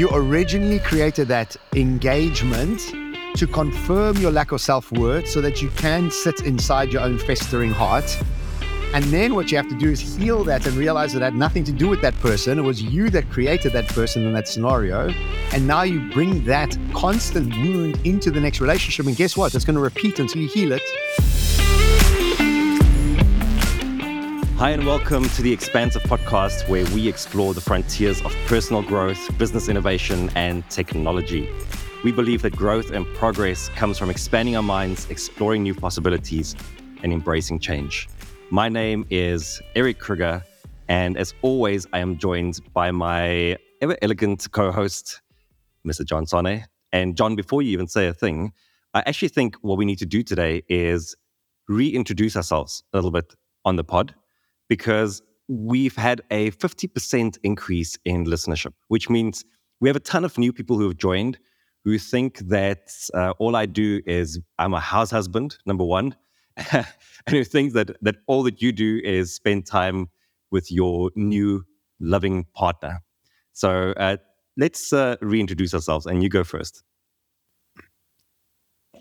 You originally created that engagement to confirm your lack of self worth so that you can sit inside your own festering heart. And then what you have to do is heal that and realize that it had nothing to do with that person. It was you that created that person in that scenario. And now you bring that constant wound into the next relationship. And guess what? It's going to repeat until you heal it. Hi, and welcome to the Expansive podcast, where we explore the frontiers of personal growth, business innovation, and technology. We believe that growth and progress comes from expanding our minds, exploring new possibilities, and embracing change. My name is Erik Kruger, and as always, I am joined by my ever elegant co host, Mr. John Sanei. And John, before you even say a thing, I actually think what we need to do today is reintroduce ourselves a little bit on the pod because we've had a 50% increase in listenership, which means we have a ton of new people who have joined who think that uh, all I do is I'm a house husband, number one, and who think that, that all that you do is spend time with your new loving partner. So uh, let's uh, reintroduce ourselves, and you go first.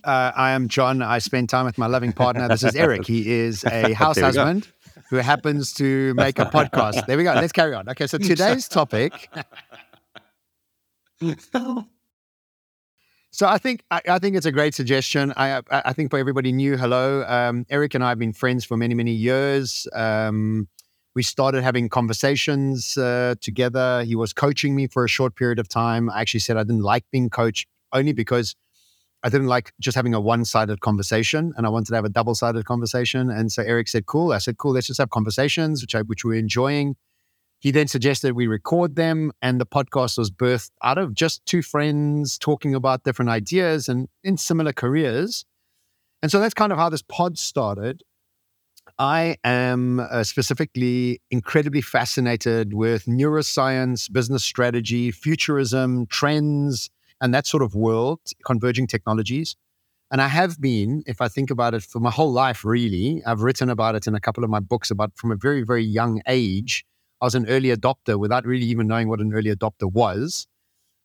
Uh, I am John. I spend time with my loving partner. This is Erik. He is a house husband. Who happens to make a podcast. There we go. Let's carry on. Okay, so today's topic. So I think I, I, think it's a great suggestion. I I think for everybody new, hello. Um, Erik and I have been friends for many many years. Um, we started having conversations uh, together. He was coaching me for a short period of time. I actually said I didn't like being coached only because I didn't like just having a one sided conversation and I wanted to have a double sided conversation. And so Erik said, cool. I said, cool, let's just have conversations, which I, which we're enjoying. He then suggested we record them and the podcast was birthed out of just two friends talking about different ideas and in similar careers. And so that's kind of how this pod started. I am uh, specifically incredibly fascinated with neuroscience, business strategy, futurism, trends, and that sort of world, converging technologies. And I have been, if I think about it for my whole life, really, I've written about it in a couple of my books about from a very, very young age. I was an early adopter without really even knowing what an early adopter was.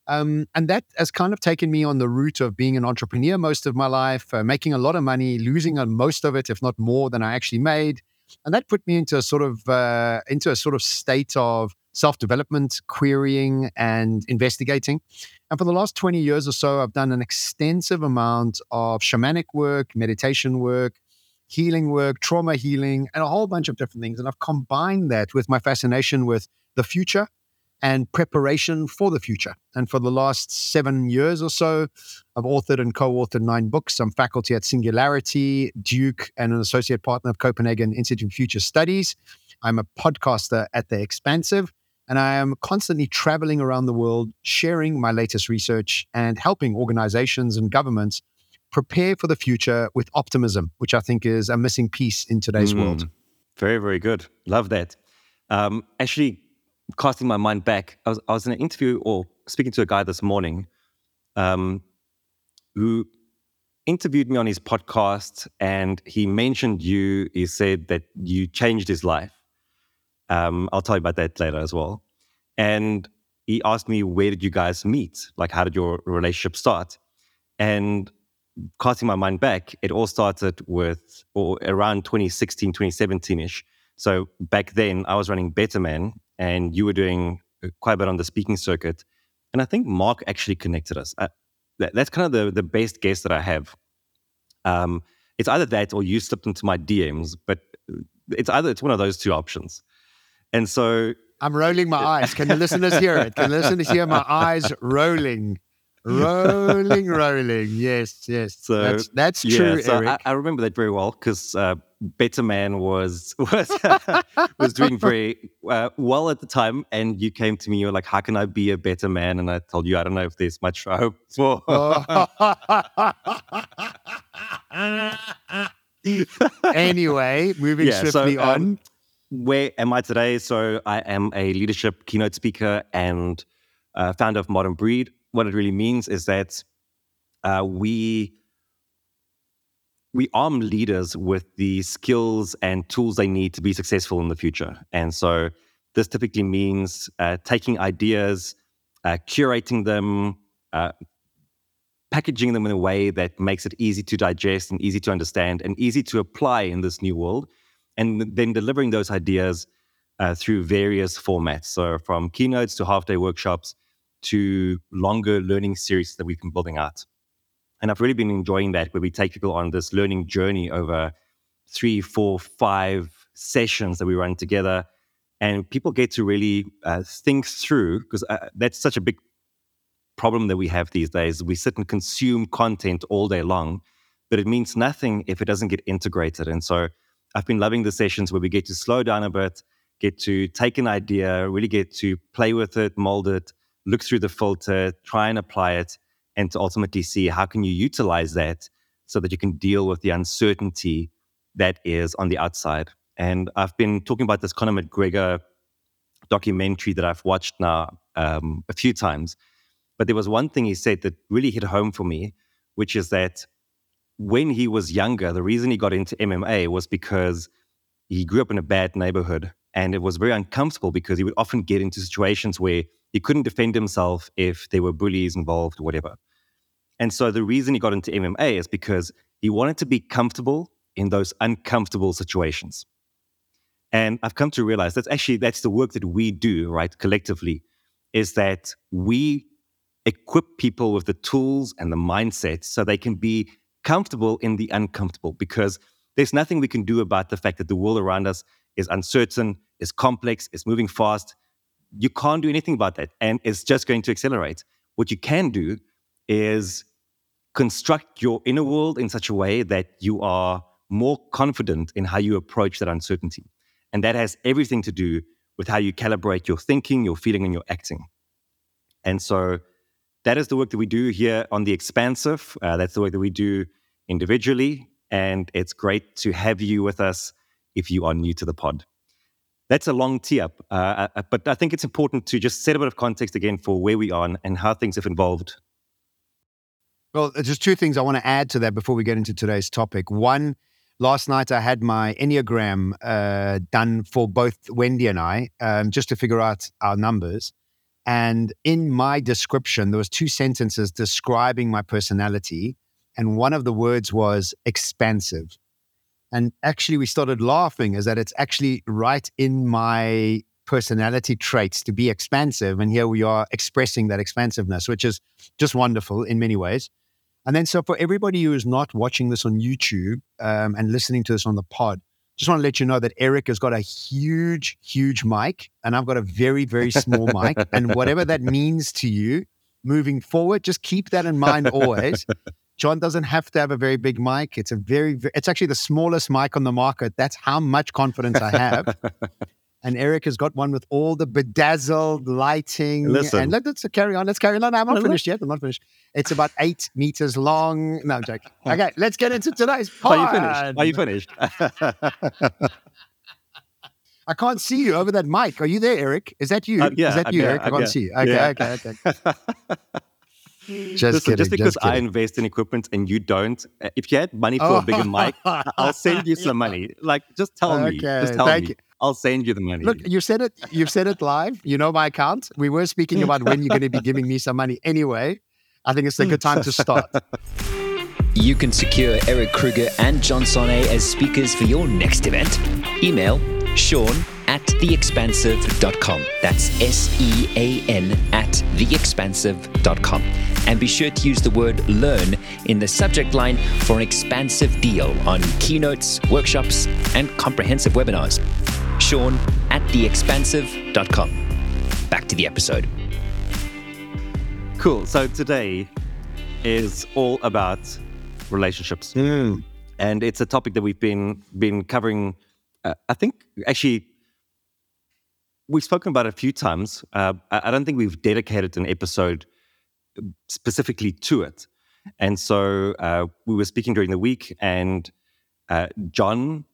Um, and that has kind of taken me on the route of being an entrepreneur most of my life, uh, making a lot of money, losing on most of it, if not more than I actually made. And that put me into a sort of uh, into a sort of state of self development, querying, and investigating. And for the last 20 years or so, I've done an extensive amount of shamanic work, meditation work, healing work, trauma healing, and a whole bunch of different things. And I've combined that with my fascination with the future and preparation for the future. And for the last seven years or so, I've authored and co authored nine books. I'm faculty at Singularity, Duke, and an associate partner of Copenhagen Institute of Future Studies. I'm a podcaster at The Expansive. And I am constantly traveling around the world, sharing my latest research and helping organizations and governments prepare for the future with optimism, which I think is a missing piece in today's mm, world. Very, very good. Love that. Um, actually, casting my mind back, I was, I was in an interview or speaking to a guy this morning um, who interviewed me on his podcast and he mentioned you. He said that you changed his life. Um, I'll tell you about that later as well. And he asked me, where did you guys meet? Like, how did your relationship start? And casting my mind back, it all started with or around 2016, 2017 ish. So back then, I was running Betterman, and you were doing uh, quite a bit on the speaking circuit. And I think Mark actually connected us. I, that, that's kind of the, the best guess that I have. Um, it's either that or you slipped into my DMs, but uh, it's either it's one of those two options. And so I'm rolling my eyes. Can the listeners hear it? Can the listeners hear my eyes rolling? Rolling, rolling. Yes, yes. So that's, that's yeah, true, so I, I, remember that very well because uh, Better Man was was was doing very uh, well at the time, and you came to me. You were like, "How can I be a better man?" And I told you, "I don't know if there's much hope for." anyway, moving yeah, swiftly so, um, on where am I today? So I am a leadership keynote speaker and uh, founder of Modern Breed. What it really means is that uh, we we arm leaders with the skills and tools they need to be successful in the future. And so this typically means uh, taking ideas uh, curating them, uh, packaging them in a way that makes it easy to digest and easy to understand and easy to apply in this new world, and then delivering those ideas uh, through various formats. So, from keynotes to half day workshops to longer learning series that we've been building out. And I've really been enjoying that, where we take people on this learning journey over three, four, five sessions that we run together. And people get to really uh, think through, because uh, that's such a big problem that we have these days. We sit and consume content all day long, but it means nothing if it doesn't get integrated. And so I've been loving the sessions where we get to slow down a bit, get to take an idea, really get to play with it, mold it, look through the filter, try and apply it, and to ultimately see how can you utilize that so that you can deal with the uncertainty that is on the outside. And I've been talking about this Conor McGregor documentary that I've watched now um, a few times. But there was one thing he said that really hit home for me, which is that when he was younger, the reason he got into MMA was because he grew up in a bad neighborhood and it was very uncomfortable because he would often get into situations where he couldn't defend himself if there were bullies involved or whatever. And so the reason he got into MMA is because he wanted to be comfortable in those uncomfortable situations. And I've come to realize that's actually that's the work that we do, right, collectively, is that we equip people with the tools and the mindset so they can be comfortable in the uncomfortable because there's nothing we can do about the fact that the world around us is uncertain, is complex, is moving fast. You can't do anything about that. And it's just going to accelerate. What you can do is construct your inner world in such a way that you are more confident in how you approach that uncertainty. And that has everything to do with how you calibrate your thinking, your feeling, and your acting. And so that is the work that we do here on The Expansive. Uh, that's the work that we do individually. And it's great to have you with us if you are new to the pod. That's a long tee up, uh, uh, uh, but I think it's important to just set a bit of context again for where we are and how things have evolved. Well, just two things I want to add to that before we get into today's topic. One, last night I had my Enneagram uh, done for both Wendy and I, um, just to figure out our numbers. And in my description, there was two sentences describing my personality, and one of the words was expansive. And actually, we started laughing is that it's actually right in my personality traits to be expansive. And here we are expressing that expansiveness, which is just wonderful in many ways. And then, so for everybody who is not watching this on YouTube um, and listening to this on the pod, just want to let you know that Erik has got a huge, huge mic, and I've got a very, very small mic. And whatever that means to you moving forward, just keep that in mind always. John doesn't have to have a very big mic. It's a very, very it's actually the smallest mic on the market. That's how much confidence I have. and Erik has got one with all the bedazzled lighting. Listen. And let, us carry on. Let's carry on. I'm not finished yet. I'm not finished. It's about eight meters long. No, joking. Okay, let's get into today's pod. Are you finished? Are you finished? I can't see you over that mic. Are you there, Erik? Is that you? Uh, yeah, Is that you, yeah, Erik? I can't yeah. see you. Okay, Yeah. okay, okay. Just Listen, kidding. just because I kidding. invest in equipment and you don't, uh, if you had money for a bigger mic, I'll send you some money. Like, just tell me. Just Okay, tell thank me. you. I'll send you the money. Look, you said it. You've said it live. You know my account. We were speaking about when you're going to be giving me some money anyway. I think it's a good time to start. You can secure Erik Kruger and John Sanei as speakers for your next event. Email Sean at theexpansive.com. That's S E A N at theexpansive.com. And be sure to use the word learn in the subject line for an expansive deal on keynotes, workshops, and comprehensive webinars. Sean at theexpansive.com. Back to the episode. cool. So today is all about relationships. and it's a topic that we've been been covering. Uh, I think actually we've spoken about it a few times. Uh, I, don't think we've dedicated an episode specifically to it. And so uh, we were speaking during the week, and uh, John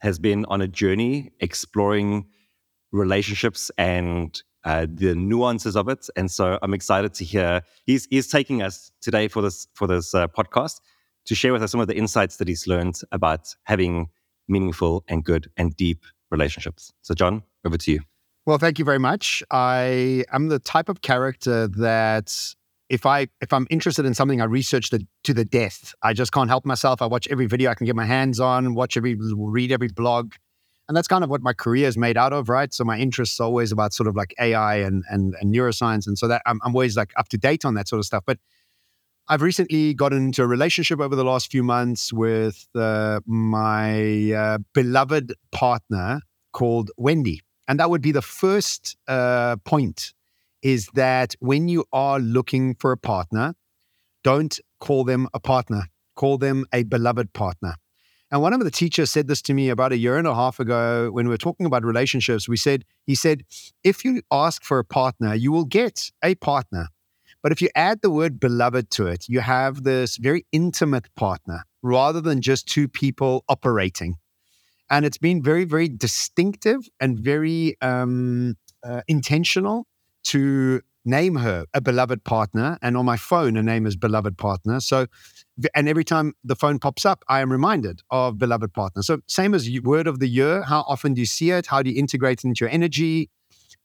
has been on a journey exploring relationships and uh, the nuances of it. And so I'm excited to hear he's he's taking us today for this for this uh, podcast to share with us some of the insights that he's learned about having meaningful and good and deep relationships. So John, over to you. Well, thank you very much. I am the type of character that if I if I'm interested in something, I research it to the death. I just can't help myself. I watch every video I can get my hands on, watch every read every blog. And that's kind of what my career is made out of, right? So my interests always about sort of like AI and and, and neuroscience. And so that I'm, I'm always like up to date on that sort of stuff. But I've recently gotten into a relationship over the last few months with uh, my uh, beloved partner called Wendy. And that would be the first uh, point is that when you are looking for a partner, don't call them a partner, call them a beloved partner. And one of the teachers said this to me about a year and a half ago when we were talking about relationships. We said, he said, if you ask for a partner, you will get a partner. But if you add the word beloved to it, you have this very intimate partner rather than just two people operating. And it's been very, very distinctive and very um, uh, intentional to name her a beloved partner. And on my phone, her name is beloved partner. So, and every time the phone pops up, I am reminded of beloved partner. So, same as word of the year. How often do you see it? How do you integrate it into your energy?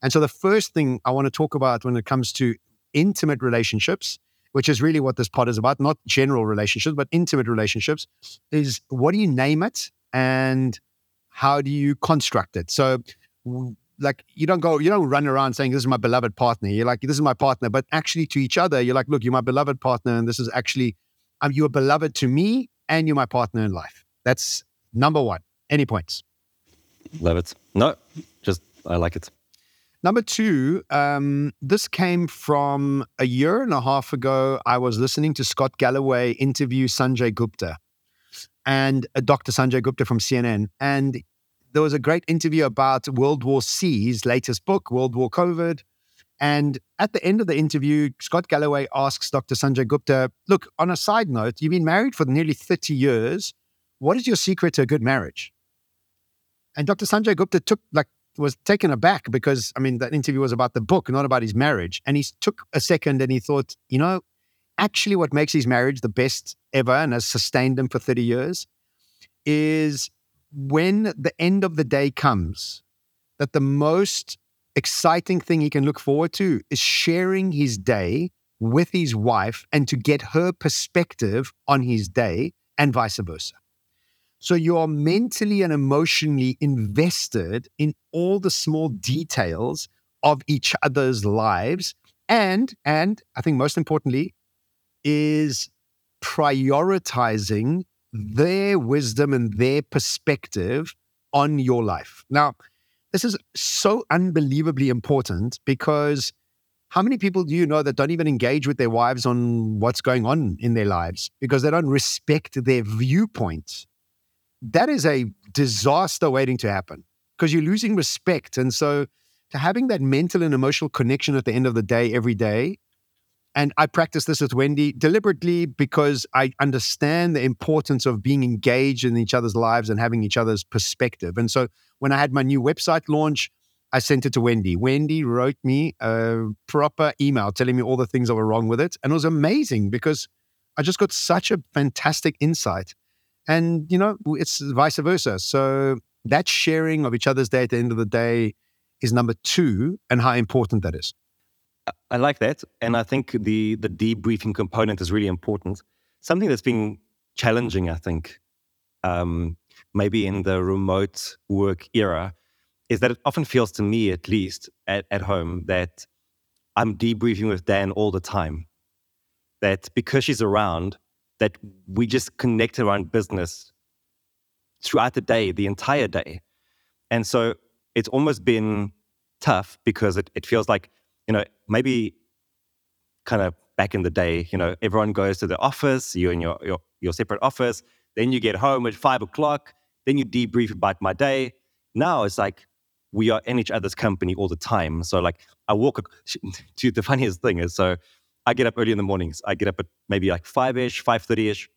And so, the first thing I want to talk about when it comes to intimate relationships, which is really what this pod is about, not general relationships, but intimate relationships, is what do you name it and how do you construct it? So, like you don't go, you don't run around saying this is my beloved partner. You're like, this is my partner, but actually to each other, you're like, look, you're my beloved partner, and this is actually, um, you're beloved to me, and you're my partner in life. That's number one. Any points? Love it. No, just I like it. Number two, um, this came from a year and a half ago. I was listening to Scott Galloway interview Sanjay Gupta and uh, Dr. Sanjay Gupta from CNN. And there was a great interview about World War C's latest book, World War COVID. And at the end of the interview, Scott Galloway asks Dr. Sanjay Gupta, Look, on a side note, you've been married for nearly 30 years. What is your secret to a good marriage? And Dr. Sanjay Gupta took like was taken aback because I mean that interview was about the book, not about his marriage. And he took a second and he thought, you know, actually what makes his marriage the best ever and has sustained him for 30 years is when the end of the day comes, that the most exciting thing he can look forward to is sharing his day with his wife and to get her perspective on his day and vice versa. So you are mentally and emotionally invested in all the small details of each other's lives and and I think most importantly is prioritizing their wisdom and their perspective on your life. Now, this is so unbelievably important because how many people do you know that don't even engage with their wives on what's going on in their lives because they don't respect their viewpoint? That is a disaster waiting to happen because you're losing respect. And so, to having that mental and emotional connection at the end of the day, every day, and I practice this with Wendy deliberately because I understand the importance of being engaged in each other's lives and having each other's perspective. And so when I had my new website launch, I sent it to Wendy. Wendy wrote me a proper email telling me all the things that were wrong with it. And it was amazing because I just got such a fantastic insight. And, you know, it's vice versa. So that sharing of each other's day at the end of the day is number two, and how important that is. I like that, and I think the the debriefing component is really important. Something that's been challenging, I think, um, maybe in the remote work era, is that it often feels to me, at least at, at home, that I'm debriefing with Dan all the time. That because she's around, that we just connect around business throughout the day, the entire day, and so it's almost been tough because it, it feels like you know, maybe kind of back in the day, you know, everyone goes to the office, you in your, your, your separate office, then you get home at five o'clock, then you debrief about my day. Now it's like we are in each other's company all the time. So like I walk to the funniest thing is so I get up early in the mornings. I get up at maybe like five ish, five thirty ish.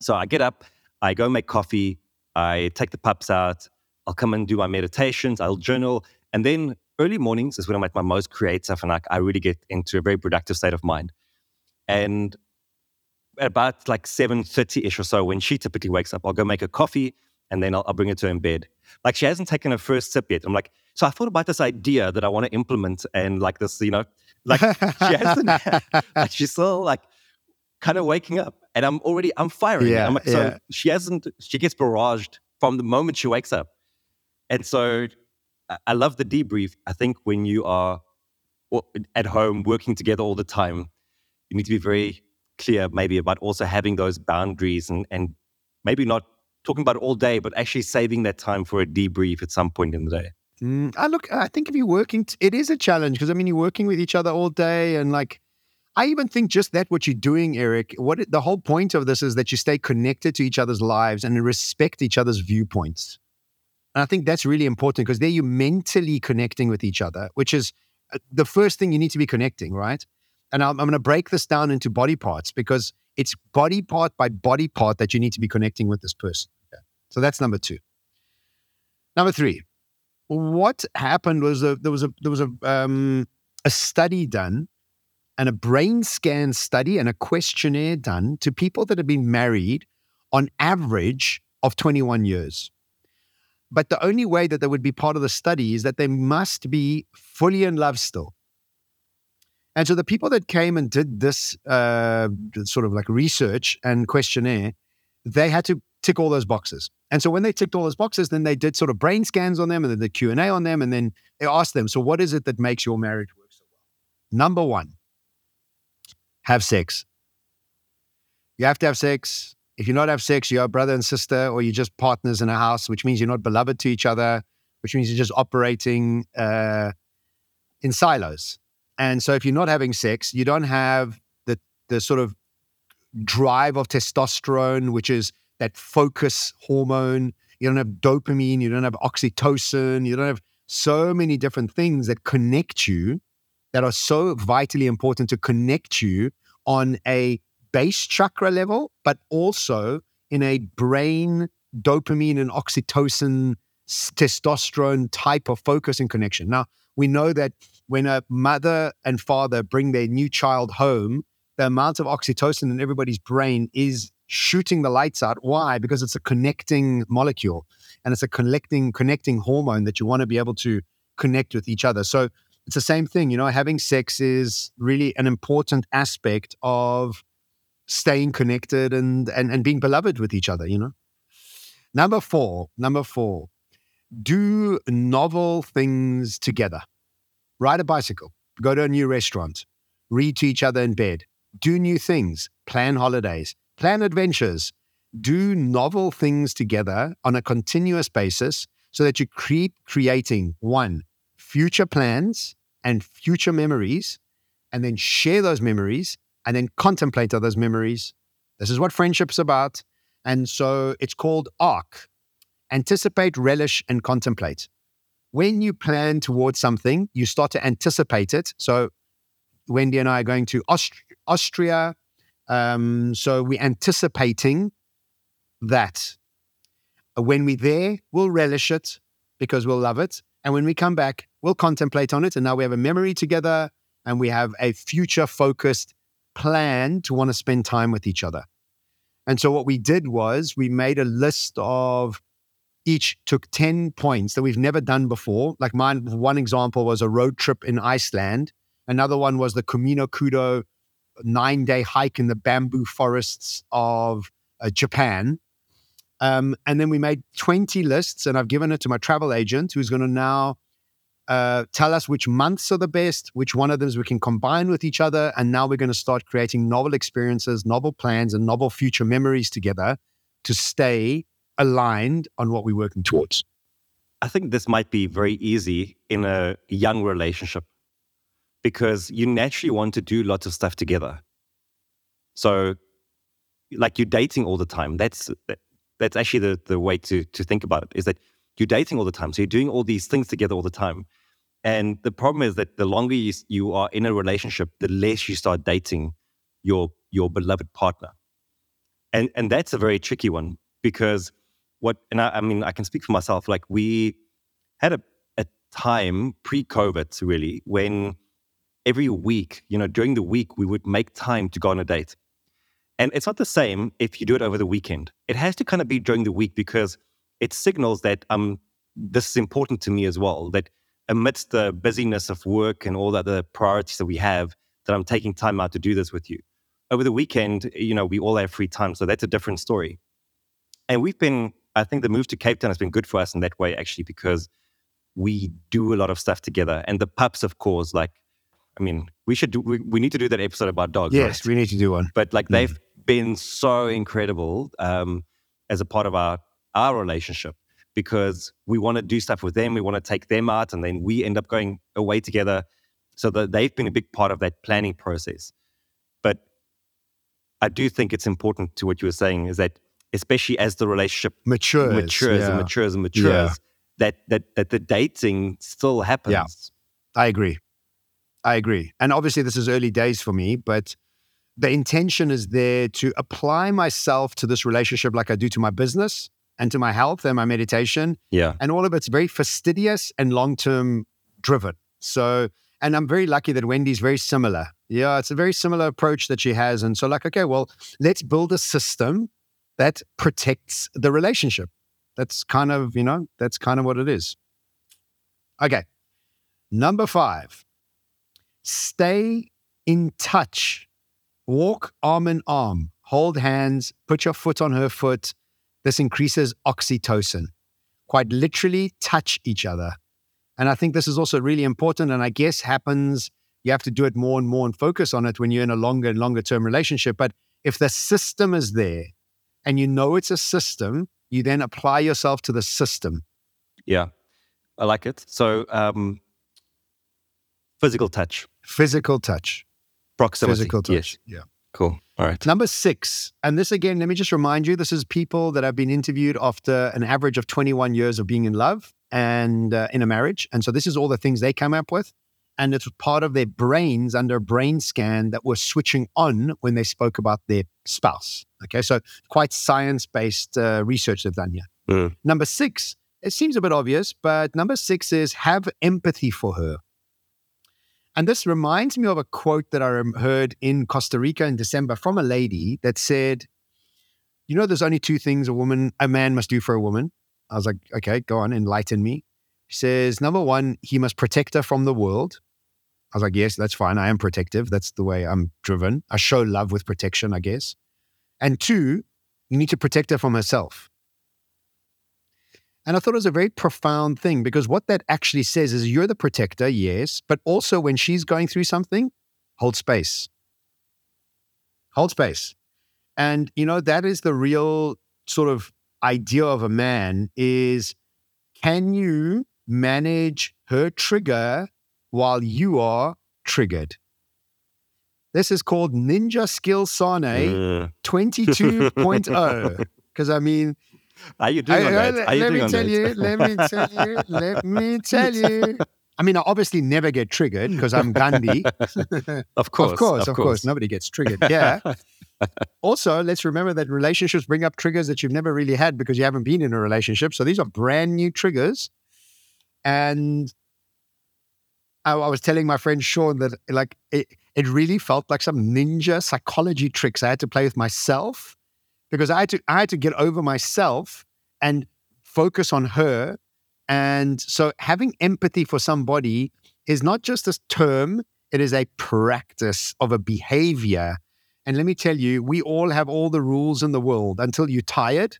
So I get up, I go make coffee, I take the pups out, I'll come and do my meditations, I'll journal, and then early mornings is when I'm at my most creative and like I really get into a very productive state of mind. And about like 7.30ish or so, when she typically wakes up, I'll go make a coffee and then I'll, I'll bring it to her in bed. Like she hasn't taken her first sip yet. I'm like, so I thought about this idea that I want to implement, and like this, you know, like she hasn't. like she's still like kind of waking up, and I'm already I'm firing. Yeah, I'm like, yeah. so she hasn't. She gets barraged from the moment she wakes up, and so I- love the debrief. I think when you are at home working together all the time, you need to be very clear, maybe about also having those boundaries and and maybe not talking about it all day, but actually saving that time for a debrief at some point in the day. Mm, I look. I think if you're working, t- it is a challenge because I mean you're working with each other all day, and like I even think just that what you're doing, Erik. What the whole point of this is that you stay connected to each other's lives and respect each other's viewpoints. And I think that's really important because there you're mentally connecting with each other, which is uh, the first thing you need to be connecting, right? And I'm, I'm going to break this down into body parts because it's body part by body part that you need to be connecting with this person. Okay? So that's number two. Number three, what happened was a, there was a there was a um, a study done and a brain scan study and a questionnaire done to people that have been married on average of 21 years. But the only way that they would be part of the study is that they must be fully in love still. And so the people that came and did this uh, sort of like research and questionnaire, they had to tick all those boxes. And so when they ticked all those boxes, then they did sort of brain scans on them and then the Q and A on them, and then they asked them, "So what is it that makes your marriage work so well?" Number one, have sex. You have to have sex. If you not have sex, you're a brother and sister, or you're just partners in a house, which means you're not beloved to each other, which means you're just operating uh, in silos. And so, if you're not having sex, you don't have the the sort of drive of testosterone, which is that focus hormone. You don't have dopamine. You don't have oxytocin. You don't have so many different things that connect you that are so vitally important to connect you on a base chakra level, but also in a brain dopamine and oxytocin, testosterone type of focus and connection. Now, we know that when a mother and father bring their new child home, the amount of oxytocin in everybody's brain is shooting the lights out. Why? Because it's a connecting molecule and it's a connecting connecting hormone that you want to be able to connect with each other. So it's the same thing, you know, having sex is really an important aspect of staying connected and and, and being beloved with each other, you know. Number four, number four, do novel things together. Ride a bicycle, go to a new restaurant, read to each other in bed, do new things, plan holidays, plan adventures, do novel things together on a continuous basis so that you keep creating one, future plans and future memories, and then share those memories and then contemplate on those memories. This is what friendship's about. And so it's called ARC anticipate, relish, and contemplate. When you plan towards something, you start to anticipate it. So Wendy and I are going to Aust- Austria. Um, so we're anticipating that. When we're there, we'll relish it because we'll love it. And when we come back, we'll contemplate on it. And now we have a memory together and we have a future focused plan to want to spend time with each other. And so what we did was we made a list of each took 10 points that we've never done before. Like mine, one example was a road trip in Iceland. Another one was the Kumano Kodo nine day hike in the bamboo forests of uh, Japan. Um, and then we made 20 lists, and I've given it to my travel agent who's going to now uh, tell us which months are the best, which one of them we can combine with each other. And now we're going to start creating novel experiences, novel plans, and novel future memories together to stay aligned on what we're working towards. I think this might be very easy in a young relationship because you naturally want to do lots of stuff together. So, like you're dating all the time. That's that's actually the, the way to to think about it. Is that you're dating all the time, so you're doing all these things together all the time. And the problem is that the longer you, you are in a relationship, the less you start dating your your beloved partner. And and that's a very tricky one because what and I, I mean I can speak for myself. Like we had a, a time pre-COVID really when every week, you know, during the week we would make time to go on a date. And it's not the same if you do it over the weekend. It has to kind of be during the week because it signals that um this is important to me as well. That amidst the busyness of work and all the other priorities that we have, that I'm taking time out to do this with you. Over the weekend, you know, we all have free time, so that's a different story. And we've been, I think, the move to Cape Town has been good for us in that way, actually, because we do a lot of stuff together. And the pups, of course, like, I mean, we should do, we, we need to do that episode about dogs. Yes, right? we need to do one. But like, mm. they've been so incredible um, as a part of our our relationship because we want to do stuff with them. We want to take them out, and then we end up going away together. So that they've been a big part of that planning process. But I do think it's important to what you were saying is that especially as the relationship matures, matures yeah. and matures and matures, yeah. that that that the dating still happens. Yeah, I agree. I agree. And obviously, this is early days for me, but the intention is there to apply myself to this relationship like I do to my business and to my health and my meditation. Yeah. And all of it's very fastidious and long term driven. So, and I'm very lucky that Wendy's very similar. Yeah, it's a very similar approach that she has. And so, like, okay, well, let's build a system that protects the relationship. That's kind of, you know, that's kind of what it is. Okay. Number five, stay in touch. Walk arm in arm, hold hands, put your foot on her foot. This increases oxytocin. Quite literally, touch each other. And I think this is also really important. And I guess happens, you have to do it more and more and focus on it when you're in a longer and longer term relationship. But if the system is there and you know it's a system, you then apply yourself to the system. Yeah, I like it. So, um, physical touch. Physical touch. Proximity. Physical touch. Yes. Yeah. Cool. All right. Number six, and this again, let me just remind you this is people that have been interviewed after an average of 21 years of being in love and uh, in a marriage. And so this is all the things they come up with. And it's part of their brains under a brain scan that were switching on when they spoke about their spouse. Okay. So quite science based uh, research they've done here. Mm. Number six, it seems a bit obvious, but number six is have empathy for her. And this reminds me of a quote that I heard in Costa Rica in December from a lady that said, You know, there's only two things a woman, a man must do for a woman. I was like, Okay, go on, enlighten me. She says, Number one, he must protect her from the world. I was like, Yes, that's fine. I am protective. That's the way I'm driven. I show love with protection, I guess. And two, you need to protect her from herself. And I thought it was a very profound thing because what that actually says is you're the protector, yes, but also when she's going through something, hold space. Hold space. And you know that is the real sort of idea of a man is can you manage her trigger while you are triggered? This is called Ninja Skill Sane uh. 22.0 because I mean are you doing I, on that? Are let me tell that? you. Let me tell you. Let me tell you. I mean, I obviously never get triggered because I'm Gandhi. of course, of course, of, of course. course. Nobody gets triggered. Yeah. also, let's remember that relationships bring up triggers that you've never really had because you haven't been in a relationship. So these are brand new triggers. And I, I was telling my friend Sean that like it, it really felt like some ninja psychology tricks I had to play with myself because I had to I had to get over myself and focus on her. And so having empathy for somebody is not just a term, it is a practice of a behavior. And let me tell you, we all have all the rules in the world until you're tired,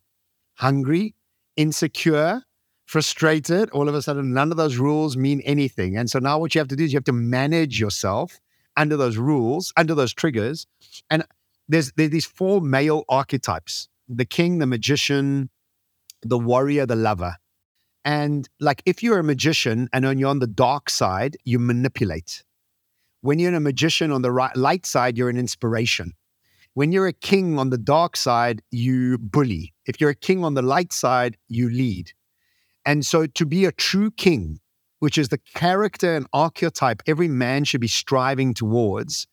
hungry, insecure, frustrated. All of a sudden, none of those rules mean anything. And so now what you have to do is you have to manage yourself under those rules, under those triggers. And there's, these four male archetypes the king, the magician, the warrior, the lover. And like if you're a magician and when you're on the dark side, you manipulate. When you're a magician on the right, light side, you're an inspiration. When you're a king on the dark side, you bully. If you're a king on the light side, you lead. And so to be a true king, which is the character and archetype every man should be striving towards,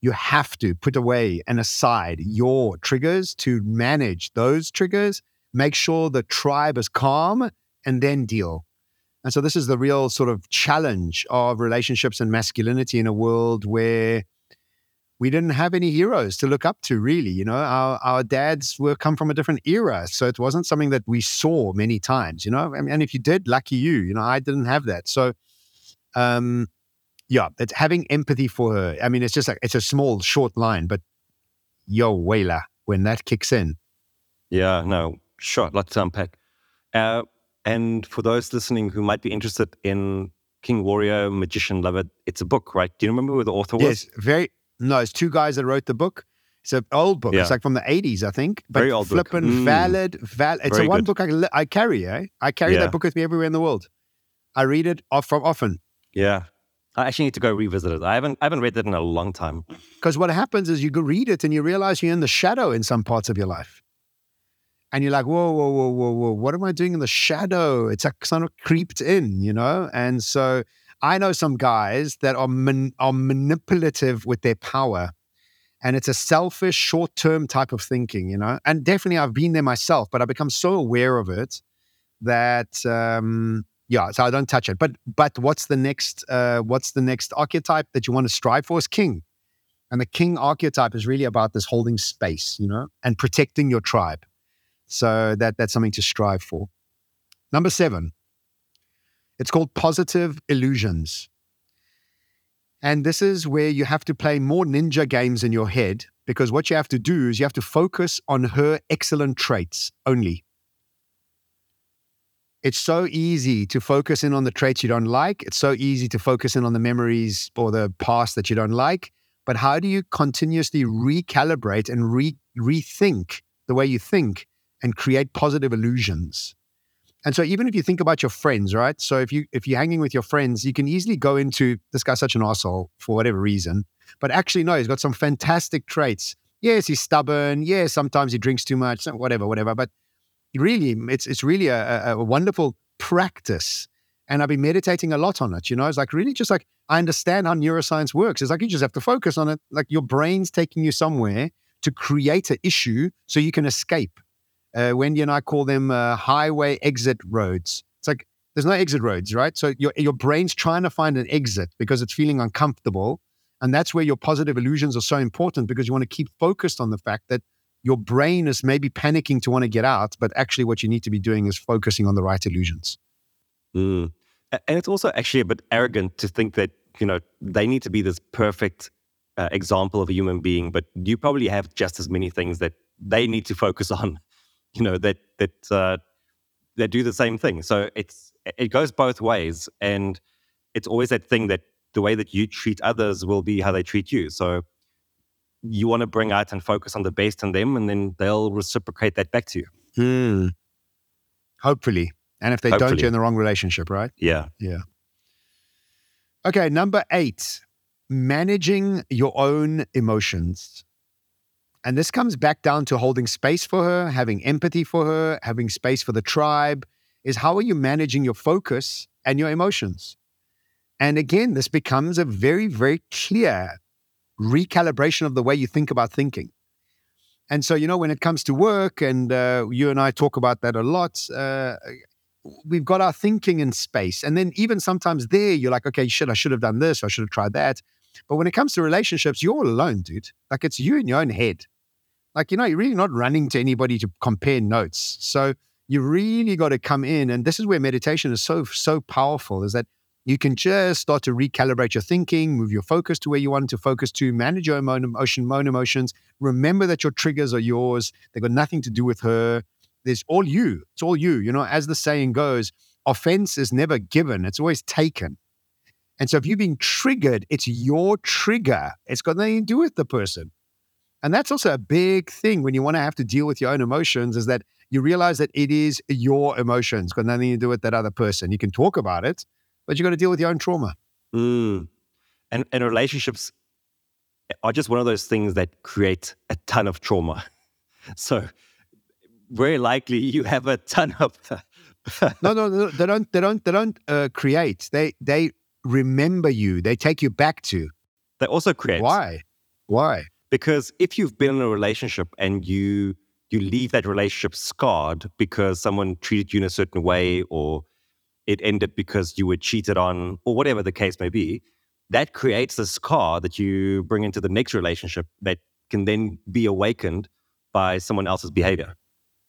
you have to put away and aside your triggers to manage those triggers, make sure the tribe is calm, and then deal. And so, this is the real sort of challenge of relationships and masculinity in a world where we didn't have any heroes to look up to really you know? Our, our dads were come from a different era so it wasn't something that we saw many times you know? And if you did lucky you you know? I didn't have that. So um yeah it's having empathy for her i mean it's just like it's a small short line but yo wailer when that kicks in yeah no sure lots to unpack uh, and for those listening who might be interested in king warrior magician lover it's a book right do you remember who the author was yes very no, it's two guys that wrote the book. It's an old book. Yeah. It's like from the 80s, I think. But Very old flippin' book. Mm. valid, valid. It's Very a one good. book I, I carry, eh? I carry yeah. that book with me everywhere in the world. I read it off from often. Yeah. I actually need to go revisit it. I haven't I haven't read that in a long time. Because what happens is you go read it and you realize you're in the shadow in some parts of your life. And you're like, whoa, whoa, whoa, whoa, whoa, what am I doing in the shadow? It's like kind of creeped in, you know? And so I know some guys that are man, are manipulative with their power and it's a selfish short-term type of thinking you know and definitely i've been there myself but i've become so aware of it that um yeah so i don't touch it. But but what's the next uh what's the next archetype that you want to strive for is king. And the king archetype is really about this holding space you know and protecting your tribe. So that that's something to strive for. Number seven it's called positive illusions. And this is where you have to play more ninja games in your head because what you have to do is you have to focus on her excellent traits only. It's so easy to focus in on the traits you don't like. It's so easy to focus in on the memories or the past that you don't like. But how do you continuously recalibrate and re- rethink the way you think and create positive illusions? And so even if you think about your friends, right? So if you if you're hanging with your friends, you can easily go into this guy's such an asshole for whatever reason. But actually, no, he's got some fantastic traits. Yes, he's stubborn. Yes, sometimes he drinks too much, whatever, whatever. But really, it's it's really a, a wonderful practice. And I've been meditating a lot on it. You know, it's like really just like I understand how neuroscience works. It's like you just have to focus on it. Like your brain's taking you somewhere to create an issue so you can escape uh, Wendy and I call them uh, highway exit roads. It's like there's no exit roads, right? So your your brain's trying to find an exit because it's feeling uncomfortable, and that's where your positive illusions are so important because you want to keep focused on the fact that your brain is maybe panicking to want to get out, but actually what you need to be doing is focusing on the right illusions. Mm. And it's also actually a bit arrogant to think that you know they need to be this perfect uh, example of a human being, but you probably have just as many things that they need to focus on you know that that uh, that do the same thing. So it's it goes both ways, and it's always that thing that the way that you treat others will be how they treat you. So you want to bring out and focus on the best in them, and then they'll reciprocate that back to you. Hmm. Hopefully, and if they Hopefully. don't, you're in the wrong relationship, right? Yeah, yeah. Okay, number eight, managing your own emotions. And this comes back down to holding space for her, having empathy for her, having space for the tribe. Is how are you managing your focus and your emotions? And again, this becomes a very, very clear recalibration of the way you think about thinking. And so, you know, when it comes to work, and uh, you and I talk about that a lot, uh, we've got our thinking in space. And then even sometimes there, you're like, okay, shit, I should have done this, I should have tried that. But when it comes to relationships, you're all alone, dude. Like it's you in your own head. Like, you know, you're really not running to anybody to compare notes. So you really got to come in. And this is where meditation is so, so powerful is that you can just start to recalibrate your thinking, move your focus to where you want to focus to, manage your own emotion, own emotions. Remember that your triggers are yours. They've got nothing to do with her. There's all you. It's all you. You know, as the saying goes, offense is never given, it's always taken. And so if you're being triggered, it's your trigger. It's got nothing to do with the person. And that's also a big thing when you want to have to deal with your own emotions is that you realize that it is your emotions, got nothing to do with that other person. You can talk about it, but you got to deal with your own trauma. Mm. And, and relationships are just one of those things that create a ton of trauma. So very likely you have a ton of no, no, no, they don't. They don't. They don't uh, create. They they remember you. They take you back to. They also create. Why? Why? Because if you've been in a relationship and you you leave that relationship scarred because someone treated you in a certain way or it ended because you were cheated on or whatever the case may be, that creates this scar that you bring into the next relationship that can then be awakened by someone else's behavior.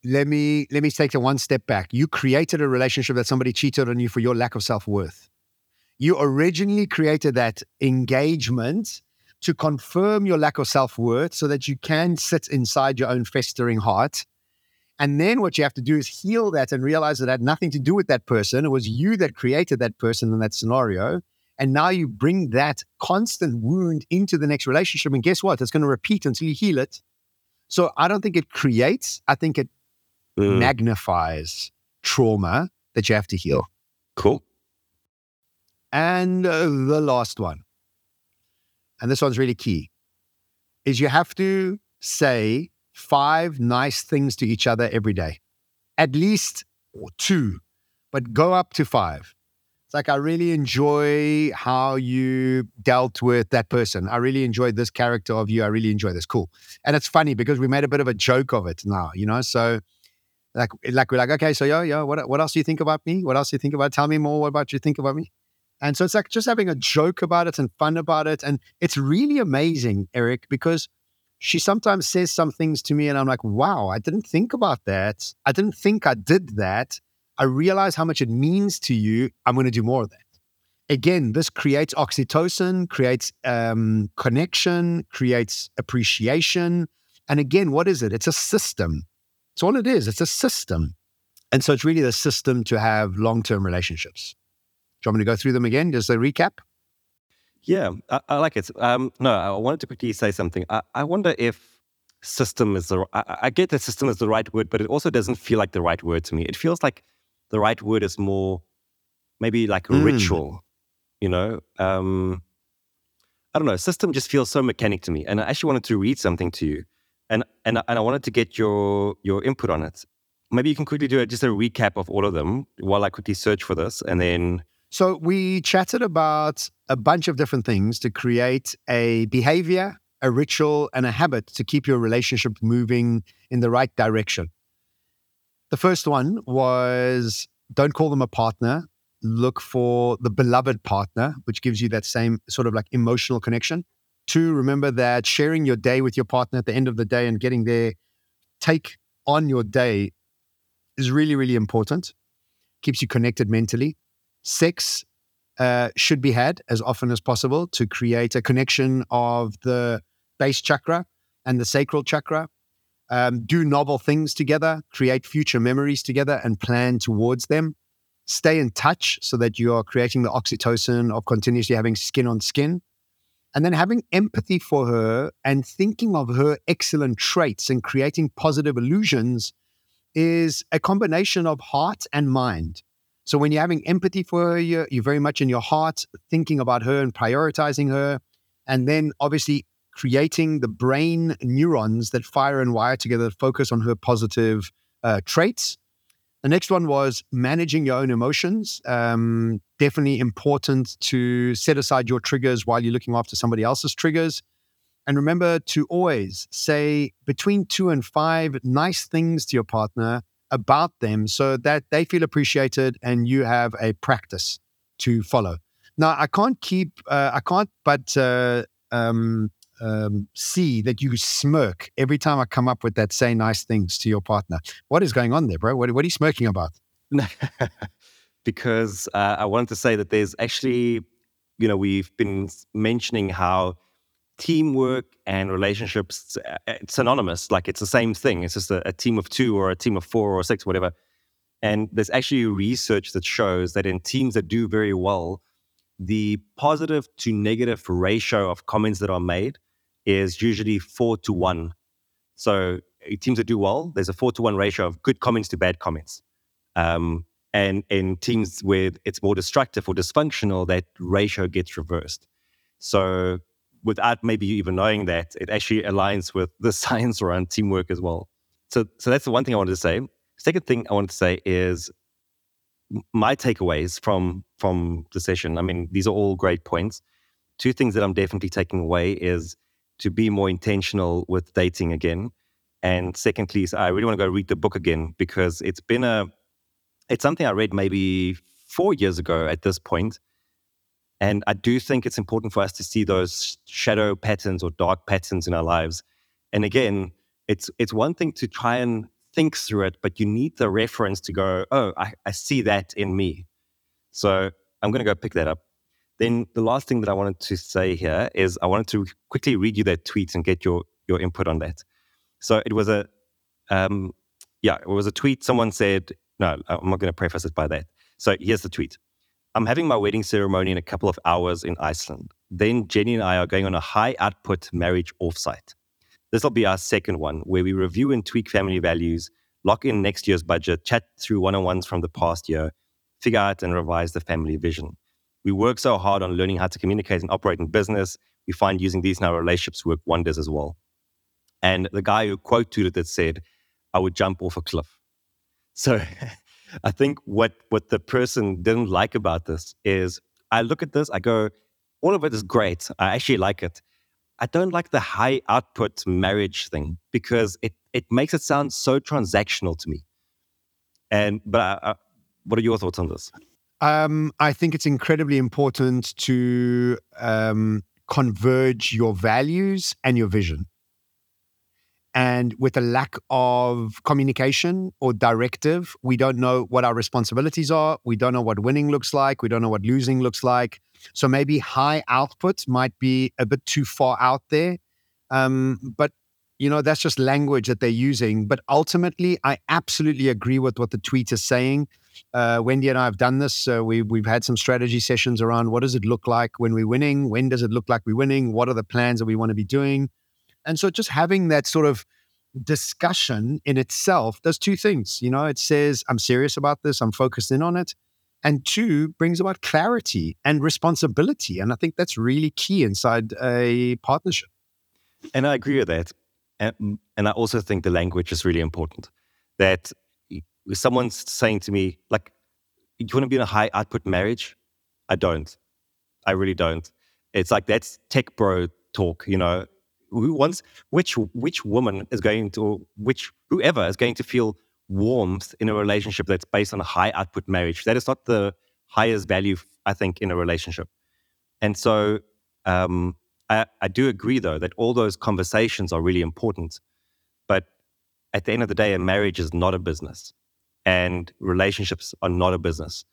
Let me let me take it one step back. You created a relationship that somebody cheated on you for your lack of self-worth. You originally created that engagement to confirm your lack of self-worth so that you can sit inside your own festering heart. And then what you have to do is heal that and realize that it had nothing to do with that person. It was you that created that person in that scenario. And now you bring that constant wound into the next relationship. And guess what? It's going to repeat until you heal it. So I don't think it creates, I think it mm. magnifies trauma that you have to heal. Cool. And uh, the last one, and this one's really key, is you have to say five nice things to each other every day, at least two, but go up to five. It's like, I really enjoy how you dealt with that person. I really enjoyed this character of you. I really enjoy this. Cool. And it's funny because we made a bit of a joke of it now, you know? So, like, like we're like, okay, so yeah, yeah, what, what else do you think about me? What else do you think about? Tell me more. What about you think about me? And so it's like just having a joke about it and fun about it. And it's really amazing, Erik, because she sometimes says some things to me and I'm like, wow, I didn't think about that. I didn't think I did that. I realize how much it means to you. I'm going to do more of that. Again, this creates oxytocin, creates um, connection, creates appreciation. And again, what is it? It's a system. It's all it is. It's a system. And so it's really the system to have long term relationships. Do you want me to go through them again? Just a recap? Yeah, I, I like it. Um, no, I wanted to quickly say something. I, I wonder if system is the. I, I get that system is the right word, but it also doesn't feel like the right word to me. It feels like the right word is more maybe like a mm. ritual, you know? Um, I don't know. System just feels so mechanic to me. And I actually wanted to read something to you. And, and, and I wanted to get your, your input on it. Maybe you can quickly do a, just a recap of all of them while I quickly search for this. And then. So we chatted about a bunch of different things to create a behavior, a ritual, and a habit to keep your relationship moving in the right direction. The first one was don't call them a partner. Look for the beloved partner, which gives you that same sort of like emotional connection. Two, remember that sharing your day with your partner at the end of the day and getting their take on your day is really, really important. Keeps you connected mentally. Sex uh, should be had as often as possible to create a connection of the base chakra and the sacral chakra um, do novel things together, create future memories together, and plan towards them. Stay in touch so that you are creating the oxytocin of continuously having skin on skin. And then having empathy for her and thinking of her excellent traits and creating positive illusions is a combination of heart and mind. So when you're having empathy for her, you're, you're very much in your heart thinking about her and prioritizing her. And then obviously creating the brain neurons that fire and wire together focus on her positive uh, traits. The next one was managing your own emotions. Um, definitely important to set aside your triggers while you're looking after somebody else's triggers. And remember to always say between two and five nice things to your partner about them so that they feel appreciated and you have a practice to follow. Now, I can't keep, uh, I can't but uh, um, um, see that you smirk every time I come up with that say nice things to your partner. What is going on there, bro? What, what are you smirking about? because uh, I wanted to say that there's actually, you know, we've been mentioning how teamwork and relationships uh, it's synonymous like it's the same thing it's just a, a team of two or a team of four or six whatever and there's actually research that shows that in teams that do very well the positive to negative ratio of comments that are made is usually four to one. So teams that do well, there's a four to one ratio of good comments to bad comments. Um, and in teams where it's more destructive or dysfunctional, that ratio gets reversed. So without maybe even knowing that, it actually aligns with the science around teamwork as well. So, so that's the one thing I wanted to say. Second thing I wanted to say is my takeaways from from the session. I mean, these are all great points. Two things that I'm definitely taking away is to be more intentional with dating again. And secondly, is I really want to go read the book again because it's been a, it's something I read maybe four years ago at this point. And I do think it's important for us to see those shadow patterns or dark patterns in our lives. And again, it's it's one thing to try and think through it, but you need the reference to go, oh, I, I see that in me. So I'm going to go pick that up. Then the last thing that I wanted to say here is I wanted to quickly read you that tweet and get your your input on that. So it was a, um, yeah, it was a tweet. Someone said, no, I'm not going to preface it by that. So here's the tweet. I'm having my wedding ceremony in a couple of hours in Iceland. Then Jenny and I are going on a high output marriage offsite. This will be our second one where we review and tweak family values, lock in next year's budget, chat through one on ones from the past year, figure out and revise the family vision. We work so hard on learning how to communicate and operate in business. We find using these in our relationships work wonders as well. And the guy who quote tweeted said, I would jump off a cliff. So I think what what the person didn't like about this is I look at this, I go, all of it is great. I actually like it. I don't like the high output marriage thing because it it makes it sound so transactional to me. And but I, I, what are your thoughts on this? Um, I think it's incredibly important to um, converge your values and your vision. And with a lack of communication or directive, we don't know what our responsibilities are. We don't know what winning looks like. We don't know what losing looks like. So maybe high output might be a bit too far out there. Um, but you know that's just language that they're using. But ultimately, I absolutely agree with what the tweet is saying. Uh, Wendy and I have done this. Uh, we, we've had some strategy sessions around what does it look like when we're winning? When does it look like we're winning? What are the plans that we want to be doing? And so just having that sort of discussion in itself does two things. You know, it says, I'm serious about this, I'm focused in on it. And two, brings about clarity and responsibility. And I think that's really key inside a partnership. And I agree with that. And, and I also think the language is really important. That someone's saying to me, like, you want to be in a high output marriage? I don't. I really don't. It's like that's tech bro talk, you know who wants which which woman is going to which whoever is going to feel warmth in a relationship that's based on a high output marriage. That is not the highest value i think in a relationship. And so um, I, I do agree though that all those conversations are really important. But at the end of the day a marriage is not a business and relationships are not a business.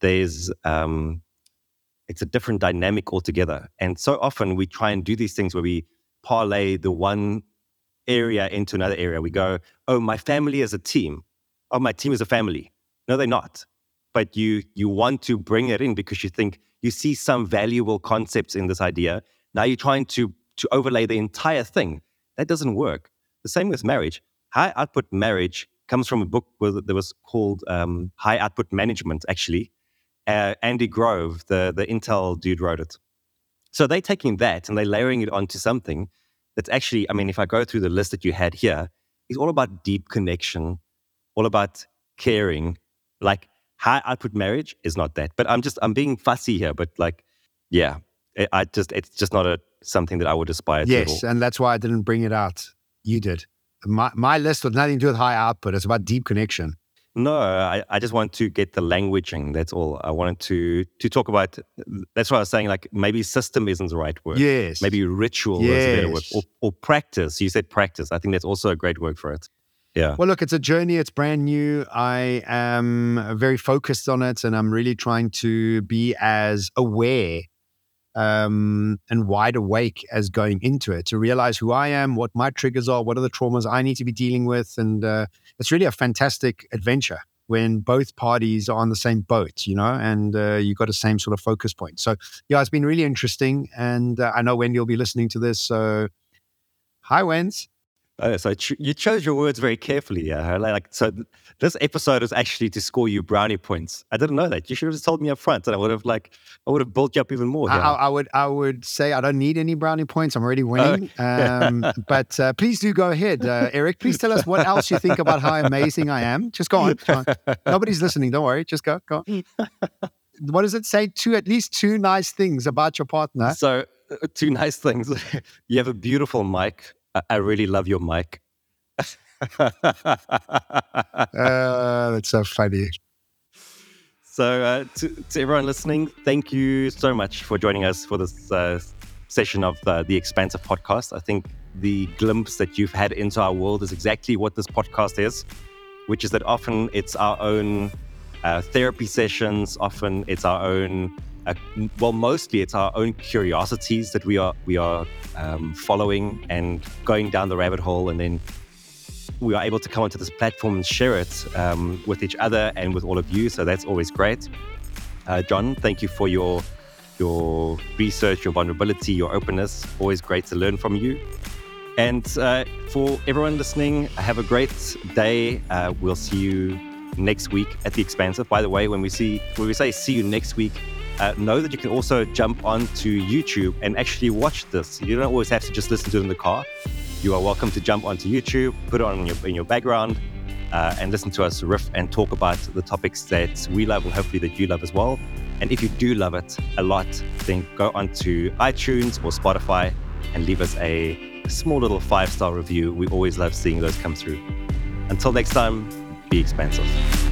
There's um, it's a different dynamic altogether. And so often we try and do these things where we parlay the one area into another area. We go, oh, my family is a team. Oh, my team is a family. No, they're not. But you you want to bring it in because you think you see some valuable concepts in this idea. Now you're trying to to overlay the entire thing. That doesn't work. The same with marriage. High output marriage comes from a book that was called um, High Output Management. Actually, uh, Andy Grove, the the Intel dude, wrote it. So they're taking that and they're layering it onto something that's actually, I mean, if I go through the list that you had here, it's all about deep connection, all about caring. Like high output marriage is not that. But I'm just, I'm being fussy here. But like, yeah, I just, it's just not a something that I would aspire to. Yes. And that's why I didn't bring it out. You did. My, my list was nothing to do with high output. It's about deep connection. No, I, I just want to get the languaging. That's all. I wanted to to talk about. That's why I was saying like maybe system isn't the right word. Yes. Maybe ritual yes. is a better word, or, or practice. You said practice. I think that's also a great word for it. Yeah. Well, look, it's a journey. It's brand new. I am very focused on it, and I'm really trying to be as aware um, and wide awake as going into it to realize who I am, what my triggers are, what are the traumas I need to be dealing with. And uh, it's really a fantastic adventure when both parties are on the same boat, you know, and uh, you've got the same sort of focus point. So, yeah, it's been really interesting. And uh, I know Wendy will be listening to this. So, hi, Wens. Oh, so you chose your words very carefully. Yeah, like so. Th- this episode is actually to score you brownie points. I didn't know that. You should have told me up front, and I would have like I would have built you up even more. I, I, would I would say I don't need any brownie points. I'm already winning. Oh. um, but uh, please do go ahead, uh, Erik. Please tell us what else you think about how amazing I am. Just go on. Go on. Nobody's listening. Don't worry. Just go. Go. On. what does it say? Two at least two nice things about your partner. So uh, two nice things. you have a beautiful mic I really love your mic. uh, that's so funny. So, uh, to, to, everyone listening, thank you so much for joining us for this uh, session of the, the Expansive podcast. I think the glimpse that you've had into our world is exactly what this podcast is, which is that often it's our own uh, therapy sessions, often it's our own, well, mostly it's our own curiosities that we are we are um, following and going down the rabbit hole, and then we are able to come onto this platform and share it um, with each other and with all of you. So that's always great. Uh, John, thank you for your your research, your vulnerability, your openness. Always great to learn from you. And uh, for everyone listening, have a great day. Uh, we'll see you next week at the Expansive. By the way, when we see when we say see you next week, uh, know that you can also jump onto YouTube and actually watch this. You don't always have to just listen to it in the car. You are welcome to jump onto YouTube, put it on in your, in your background, uh, and listen to us riff and talk about the topics that we love and hopefully that you love as well. And if you do love it a lot, then go onto iTunes or Spotify and leave us a small little five star review. We always love seeing those come through. Until next time, be expansive.